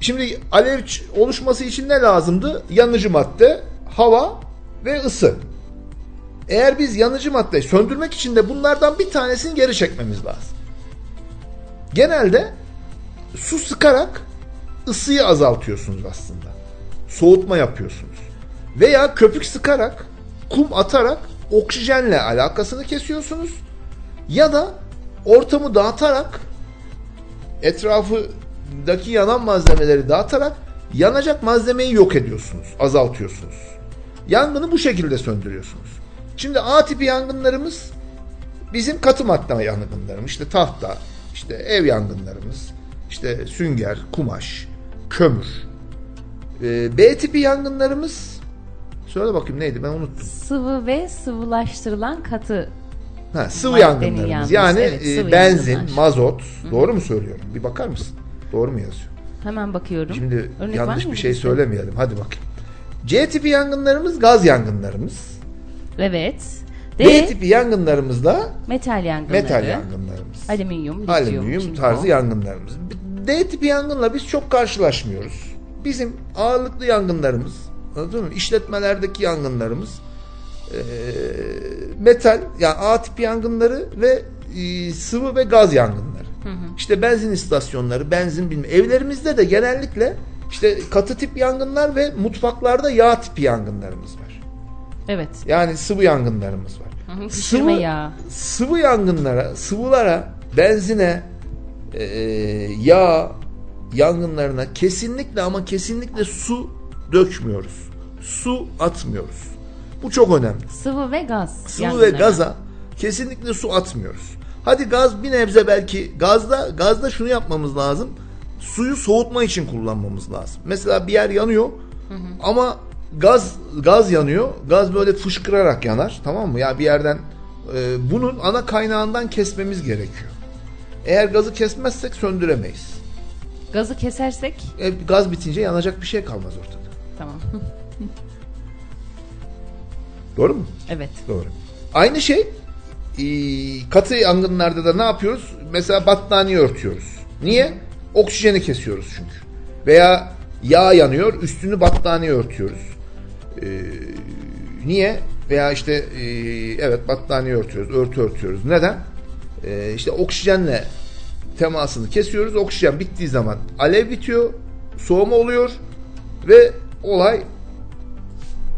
Şimdi alev oluşması için ne lazımdı? Yanıcı madde, hava ve ısı. Eğer biz yanıcı maddeyi söndürmek için de bunlardan bir tanesini geri çekmemiz lazım. Genelde su sıkarak ısıyı azaltıyorsunuz aslında. Soğutma yapıyorsunuz. Veya köpük sıkarak, kum atarak oksijenle alakasını kesiyorsunuz. Ya da ortamı dağıtarak etrafındaki yanan malzemeleri dağıtarak yanacak malzemeyi yok ediyorsunuz, azaltıyorsunuz. Yangını bu şekilde söndürüyorsunuz. Şimdi A tipi yangınlarımız bizim katı madde yangınlarımız. İşte tahta, işte ev yangınlarımız, işte sünger, kumaş, kömür. Ee, B tipi yangınlarımız söyle bakayım neydi ben unuttum. Sıvı ve sıvılaştırılan katı. Ha, sıvı Maddenin yangınlarımız. yangını, Yani evet, e, sıvı benzin, yangınlar. mazot. Doğru mu söylüyorum? Bir bakar mısın? Doğru mu yazıyor? Hemen bakıyorum. Şimdi Örnek yanlış bir şey söylemeyelim. Hadi bakayım. C tipi yangınlarımız gaz yangınlarımız. Evet. D D, tipi yangınlarımız da metal yangınları. metal yangınlarımız. Alüminyum, lityum, Alüminyum çinko. tarzı yangınlarımız. D tipi yangınla biz çok karşılaşmıyoruz. Bizim ağırlıklı yangınlarımız, anladın mı? İşletmelerdeki yangınlarımız e, metal, yani A tipi yangınları ve e, sıvı ve gaz yangınları. İşte benzin istasyonları, benzin bilmem. Evlerimizde de genellikle işte katı tip yangınlar ve mutfaklarda yağ tipi yangınlarımız var. Evet. Yani sıvı yangınlarımız var. Hı hı, Sıvı- yağı. sıvı yangınlara, sıvılara, benzine, e, yağ yangınlarına kesinlikle ama kesinlikle su dökmüyoruz. Su atmıyoruz. Bu çok önemli. Sıvı ve gaz. Sıvı ve gaza kesinlikle su atmıyoruz. Hadi gaz bir nebze belki gazda gazda şunu yapmamız lazım. Suyu soğutma için kullanmamız lazım. Mesela bir yer yanıyor ama gaz gaz yanıyor. Gaz böyle fışkırarak yanar. Tamam mı? Ya bir yerden e, bunun ana kaynağından kesmemiz gerekiyor. Eğer gazı kesmezsek söndüremeyiz. Gazı kesersek E, gaz bitince yanacak bir şey kalmaz ortada. tamam. Doğru mu? evet. Doğru. Aynı şey e, katı yangınlarda da ne yapıyoruz? Mesela battaniye örtüyoruz. Niye? Oksijeni kesiyoruz çünkü. Veya yağ yanıyor, üstünü battaniye örtüyoruz. E, niye? Veya işte e, evet battaniye örtüyoruz, örtü örtüyoruz. Neden? E, işte oksijenle temasını kesiyoruz. Oksijen bittiği zaman alev bitiyor, soğuma oluyor ve olay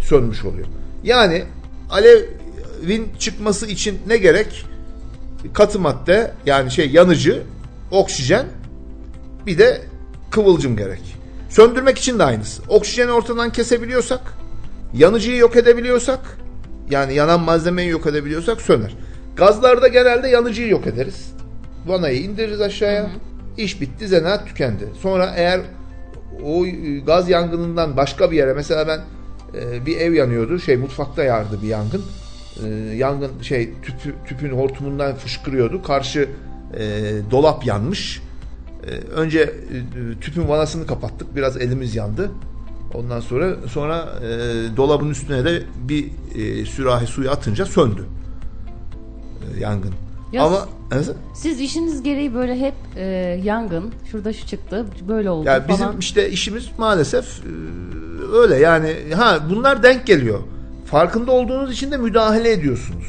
sönmüş oluyor. Yani alevin çıkması için ne gerek? Katı madde yani şey yanıcı, oksijen bir de kıvılcım gerek. Söndürmek için de aynısı. Oksijeni ortadan kesebiliyorsak, yanıcıyı yok edebiliyorsak, yani yanan malzemeyi yok edebiliyorsak söner. Gazlarda genelde yanıcıyı yok ederiz. Vanayı indiririz aşağıya. İş bitti, zanaat tükendi. Sonra eğer o e, gaz yangınından başka bir yere mesela ben e, bir ev yanıyordu. Şey mutfakta yardı bir yangın. E, yangın şey tüpü, tüpün hortumundan fışkırıyordu. Karşı e, dolap yanmış. E, önce e, tüpün vanasını kapattık. Biraz elimiz yandı. Ondan sonra sonra e, dolabın üstüne de bir e, sürahi suyu atınca söndü. E, yangın. Ya Ama nasıl? Siz işiniz gereği böyle hep e, yangın, şurada şu çıktı, böyle oldu bizim falan. işte işimiz maalesef e, öyle yani ha bunlar denk geliyor. Farkında olduğunuz için de müdahale ediyorsunuz.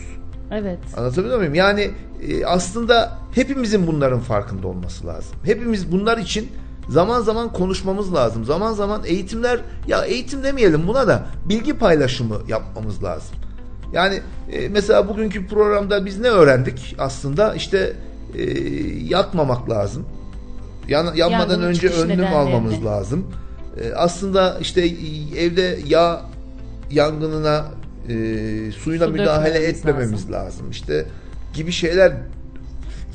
Evet. Anlatabiliyor muyum? Yani e, aslında hepimizin bunların farkında olması lazım. Hepimiz bunlar için zaman zaman konuşmamız lazım. Zaman zaman eğitimler ya eğitim demeyelim buna da bilgi paylaşımı yapmamız lazım. Yani e, mesela bugünkü programda biz ne öğrendik aslında işte e, yatmamak lazım. Yan, yanmadan Yangının önce önlem nedenlerini. almamız lazım. E, aslında işte e, evde yağ yangınına e, suyuna Su müdahale etmememiz lazım. İşte gibi şeyler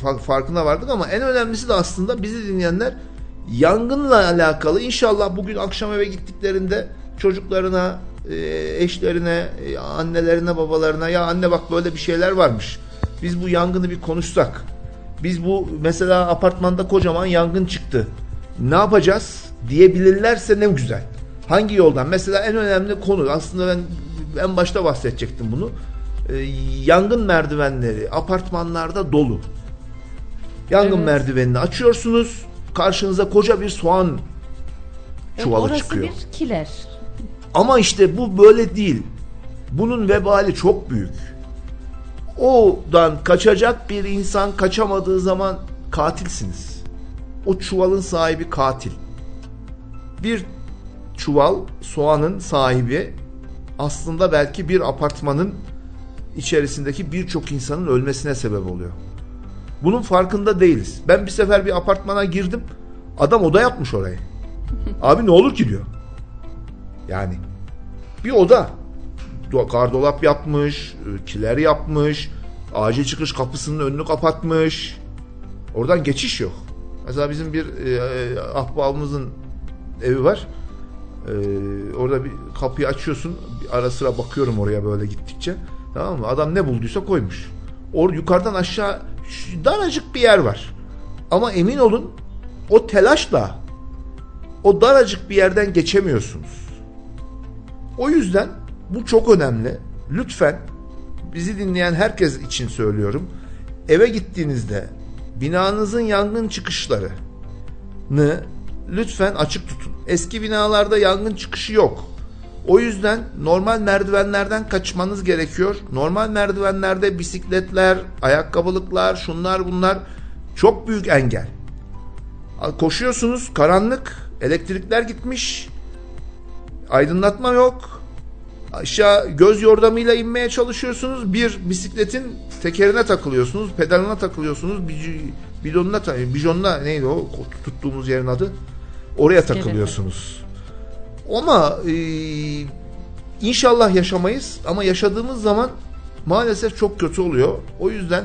fa- farkına vardık ama en önemlisi de aslında bizi dinleyenler yangınla alakalı inşallah bugün akşam eve gittiklerinde çocuklarına, e, eşlerine, e, annelerine, babalarına ya anne bak böyle bir şeyler varmış. Biz bu yangını bir konuşsak. Biz bu mesela apartmanda kocaman yangın çıktı. Ne yapacağız diyebilirlerse ne güzel. Hangi yoldan? Mesela en önemli konu aslında ben en başta bahsedecektim bunu. E, yangın merdivenleri apartmanlarda dolu. Yangın Evet. merdivenini açıyorsunuz. Karşınıza koca bir soğan Evet, çuvalı orası çıkıyor. bir kiler. Ama işte bu böyle değil. Bunun vebali çok büyük. Odan kaçacak bir insan kaçamadığı zaman katilsiniz. O çuvalın sahibi katil. Bir çuval soğanın sahibi aslında belki bir apartmanın içerisindeki birçok insanın ölmesine sebep oluyor. Bunun farkında değiliz. Ben bir sefer bir apartmana girdim. Adam oda yapmış orayı. Abi ne olur ki diyor. Yani bir oda. Do- Gardolap yapmış, e, kiler yapmış, acil çıkış kapısının önünü kapatmış. Oradan geçiş yok. Mesela bizim bir e, e, ahbabımızın evi var. E, orada bir kapıyı açıyorsun. Ara sıra bakıyorum oraya böyle gittikçe. Tamam mı? Adam ne bulduysa koymuş. Or yukarıdan aşağı daracık bir yer var. Ama emin olun o telaşla o daracık bir yerden geçemiyorsunuz. O yüzden bu çok önemli. Lütfen bizi dinleyen herkes için söylüyorum. Eve gittiğinizde binanızın yangın çıkışlarını lütfen açık tutun. Eski binalarda yangın çıkışı yok. O yüzden normal merdivenlerden kaçmanız gerekiyor. Normal merdivenlerde bisikletler, ayakkabılıklar, şunlar bunlar çok büyük engel. Koşuyorsunuz, karanlık, elektrikler gitmiş, aydınlatma yok. Aşağı göz yordamıyla inmeye çalışıyorsunuz. Bir bisikletin tekerine takılıyorsunuz, pedalına takılıyorsunuz, bidonuna, bijonuna neydi o tuttuğumuz yerin adı? Oraya takılıyorsunuz. Ama e, inşallah yaşamayız ama yaşadığımız zaman maalesef çok kötü oluyor. O yüzden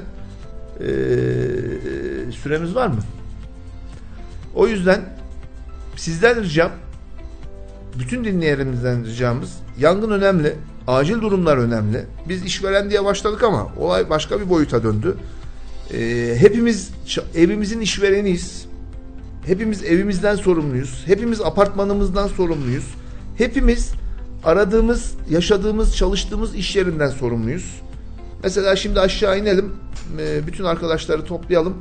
e, süremiz var mı? O yüzden sizden ricam bütün dinleyenlerimizden ricamız yangın önemli, acil durumlar önemli. Biz işveren diye başladık ama olay başka bir boyuta döndü. Ee, hepimiz evimizin işvereniyiz. Hepimiz evimizden sorumluyuz. Hepimiz apartmanımızdan sorumluyuz. Hepimiz aradığımız, yaşadığımız, çalıştığımız iş yerinden sorumluyuz. Mesela şimdi aşağı inelim. e, Bütün arkadaşları toplayalım.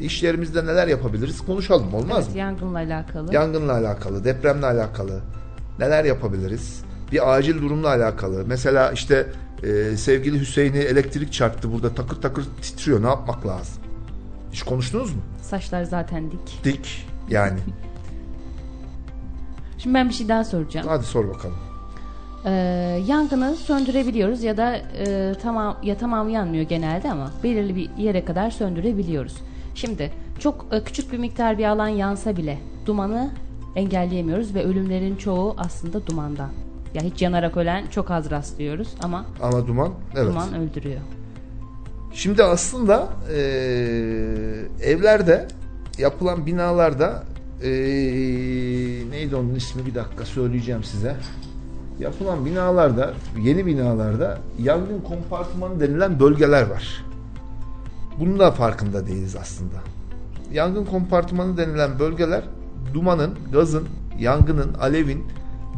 İş yerimizde neler yapabiliriz konuşalım olmaz Evet, mı? yangınla alakalı. Yangınla alakalı, depremle alakalı neler yapabiliriz? Bir acil durumla alakalı. Mesela işte e, sevgili Hüseyin'i elektrik çarptı burada takır takır titriyor. Ne yapmak lazım? Hiç konuştunuz mu? Saçlar zaten dik. Dik yani. Şimdi ben bir şey daha soracağım. Hadi sor bakalım. Ee, yangını söndürebiliyoruz ya da e, tamam ya tamamı yanmıyor genelde ama belirli bir yere kadar söndürebiliyoruz. Şimdi çok e, küçük bir miktar bir alan yansa bile dumanı engelleyemiyoruz ve ölümlerin çoğu aslında dumandan. Ya hiç yanarak ölen çok az rastlıyoruz ama Ama duman evet. duman öldürüyor. Şimdi aslında e, evlerde yapılan binalarda e, neydi onun ismi bir dakika söyleyeceğim size. Yapılan binalarda, yeni binalarda yangın kompartmanı denilen bölgeler var. Bunun da farkında değiliz aslında. Yangın kompartmanı denilen bölgeler dumanın, gazın, yangının, alevin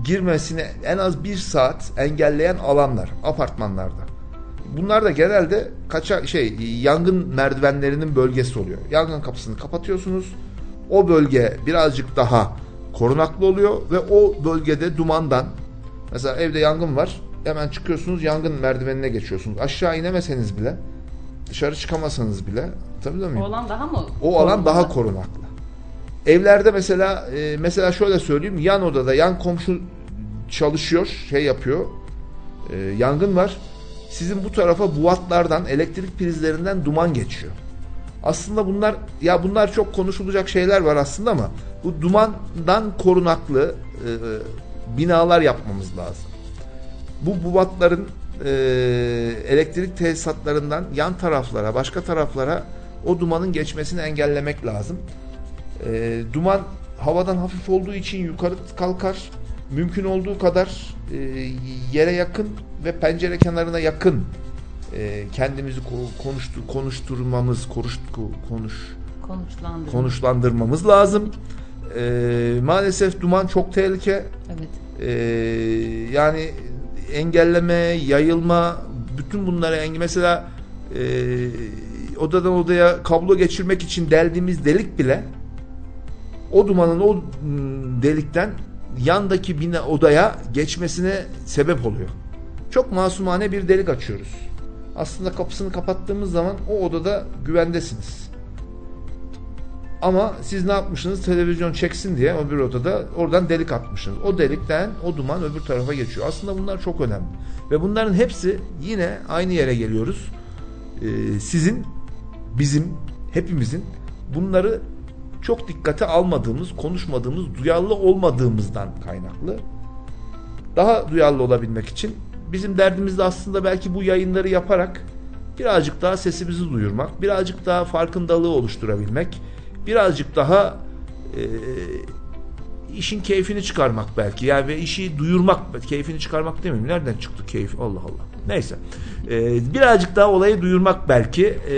girmesini en az bir saat engelleyen alanlar apartmanlarda. Bunlar da genelde kaça şey yangın merdivenlerinin bölgesi oluyor. Yangın kapısını kapatıyorsunuz. O bölge birazcık daha korunaklı oluyor ve o bölgede dumandan mesela evde yangın var. Hemen çıkıyorsunuz yangın merdivenine geçiyorsunuz. Aşağı inemeseniz bile dışarı çıkamasanız bile tabii O muyum? alan daha mı? O alan daha korunaklı. Evlerde mesela e, mesela şöyle söyleyeyim yan odada yan komşu çalışıyor şey yapıyor e, yangın var. Sizin bu tarafa buatlardan elektrik prizlerinden duman geçiyor. Aslında bunlar ya bunlar çok konuşulacak şeyler var aslında ama bu dumandan korunaklı e, e, binalar yapmamız lazım. Bu bubatların e, elektrik tesisatlarından yan taraflara, başka taraflara o dumanın geçmesini engellemek lazım. E, duman havadan hafif olduğu için yukarı kalkar. Mümkün olduğu kadar e, yere yakın ve pencere kenarına yakın e, kendimizi ko- konuştu, konuşturmamız, konuş, konuş, Konuşlandırma. konuşlandırmamız lazım. E, maalesef duman çok tehlike. Evet. Ee, yani engelleme, yayılma, bütün bunları engel mesela e, odadan odaya kablo geçirmek için deldiğimiz delik bile o dumanın o mm, delikten yandaki bina odaya geçmesine sebep oluyor. Çok masumane bir delik açıyoruz. Aslında kapısını kapattığımız zaman o odada güvendesiniz. Ama siz ne yapmışsınız? Televizyon çeksin diye o bir odada oradan delik atmışsınız. O delikten o duman öbür tarafa geçiyor. Aslında bunlar çok önemli. Ve bunların hepsi yine aynı yere geliyoruz. Ee, sizin, bizim, hepimizin bunları çok dikkate almadığımız, konuşmadığımız, duyarlı olmadığımızdan kaynaklı. Daha duyarlı olabilmek için bizim derdimiz de aslında belki bu yayınları yaparak birazcık daha sesimizi duyurmak, birazcık daha farkındalığı oluşturabilmek, birazcık daha e, işin keyfini çıkarmak belki. Yani ve işi duyurmak, keyfini çıkarmak demeyeyim. Nereden çıktı keyif? Allah Allah. Neyse. E, birazcık daha olayı duyurmak belki. E,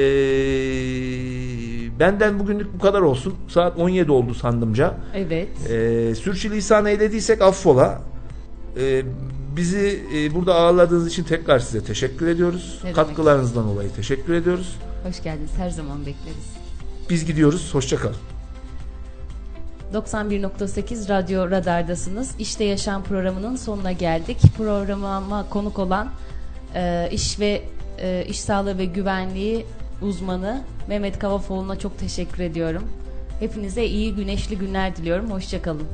benden bugünlük bu kadar olsun. Saat 17 oldu sandımca. Evet. E, sürçülisan eylediysek affola. E, bizi e, burada ağırladığınız için tekrar size teşekkür ediyoruz. Ne demek. Katkılarınızdan dolayı teşekkür ediyoruz. Hoş geldiniz. Her zaman bekleriz. Biz gidiyoruz. Hoşçakalın. 91.8 Radyo Radar'dasınız. İşte Yaşam programının sonuna geldik. Programa konuk olan e, iş ve e, iş sağlığı ve güvenliği uzmanı Mehmet Kavafoğlu'na çok teşekkür ediyorum. Hepinize iyi güneşli günler diliyorum. Hoşçakalın.